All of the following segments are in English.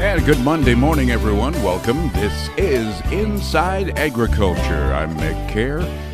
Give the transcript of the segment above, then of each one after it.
And good Monday morning, everyone. Welcome. This is Inside Agriculture. I'm Mick Kjar.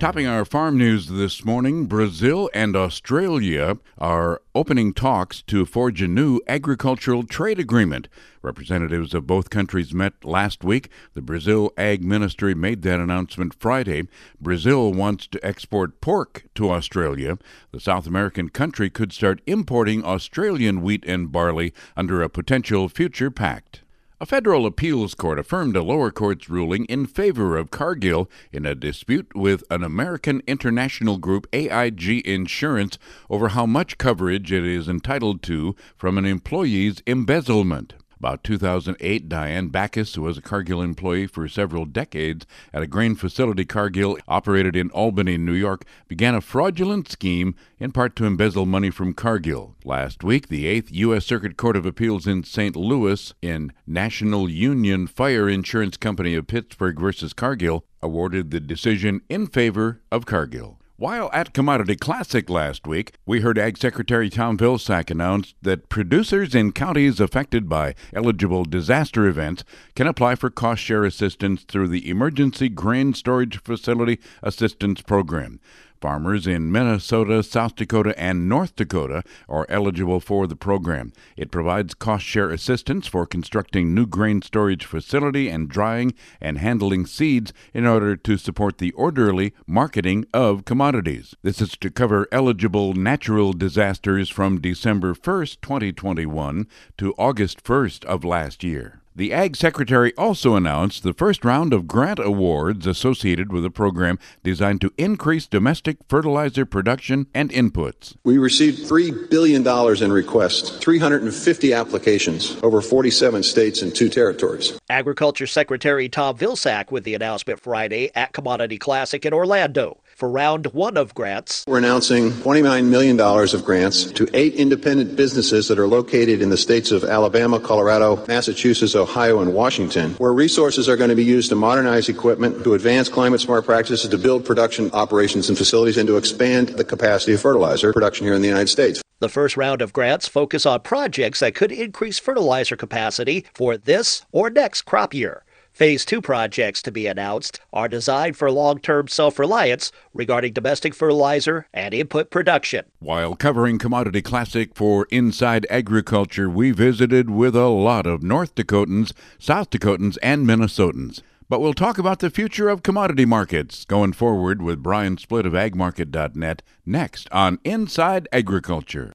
Topping our farm news this morning, Brazil and Australia are opening talks to forge a new agricultural trade agreement. Representatives of both countries met last week. The Brazil Ag Ministry made that announcement Friday. Brazil wants to export pork to Australia. The South American country could start importing Australian wheat and barley under a potential future pact. A federal appeals court affirmed a lower court's ruling in favor of Cargill in a dispute with an American international group, AIG Insurance, over how much coverage it is entitled to from an employee's embezzlement. About 2008, Diane Backus, who was a Cargill employee for several decades at a grain facility Cargill operated in Albany, New York, began a fraudulent scheme in part to embezzle money from Cargill. Last week, the 8th U.S. Circuit Court of Appeals in St. Louis in National Union Fire Insurance Company of Pittsburgh versus Cargill awarded the decision in favor of Cargill. While at Commodity Classic last week, we heard Ag Secretary Tom Vilsack announce that producers in counties affected by eligible disaster events can apply for cost share assistance through the Emergency Grain Storage Facility Assistance Program. Farmers in Minnesota, South Dakota, and North Dakota are eligible for the program. It provides cost share assistance for constructing new grain storage facility and drying and handling seeds in order to support the orderly marketing of commodities. This is to cover eligible natural disasters from December 1st, 2021 to August 1st of last year. The Ag Secretary also announced the first round of grant awards associated with a program designed to increase domestic fertilizer production and inputs. We received $3 billion in requests, 350 applications, over 47 states and two territories. Agriculture Secretary Tom Vilsack with the announcement Friday at Commodity Classic in Orlando for round one of grants. We're announcing $29 million of grants to eight independent businesses that are located in the states of Alabama, Colorado, Massachusetts, Ohio, and Washington, where resources are going to be used to modernize equipment, to advance climate smart practices, to build production operations and facilities, and to expand the capacity of fertilizer production here in the United States. The first round of grants focus on projects that could increase fertilizer capacity for this or next crop year. Phase 2 projects to be announced are designed for long term self reliance regarding domestic fertilizer and input production. While covering Commodity Classic for Inside Agriculture, we visited with a lot of North Dakotans, South Dakotans, and Minnesotans. But we'll talk about the future of commodity markets going forward with Brian Splitt of agmarket.net next on Inside Agriculture.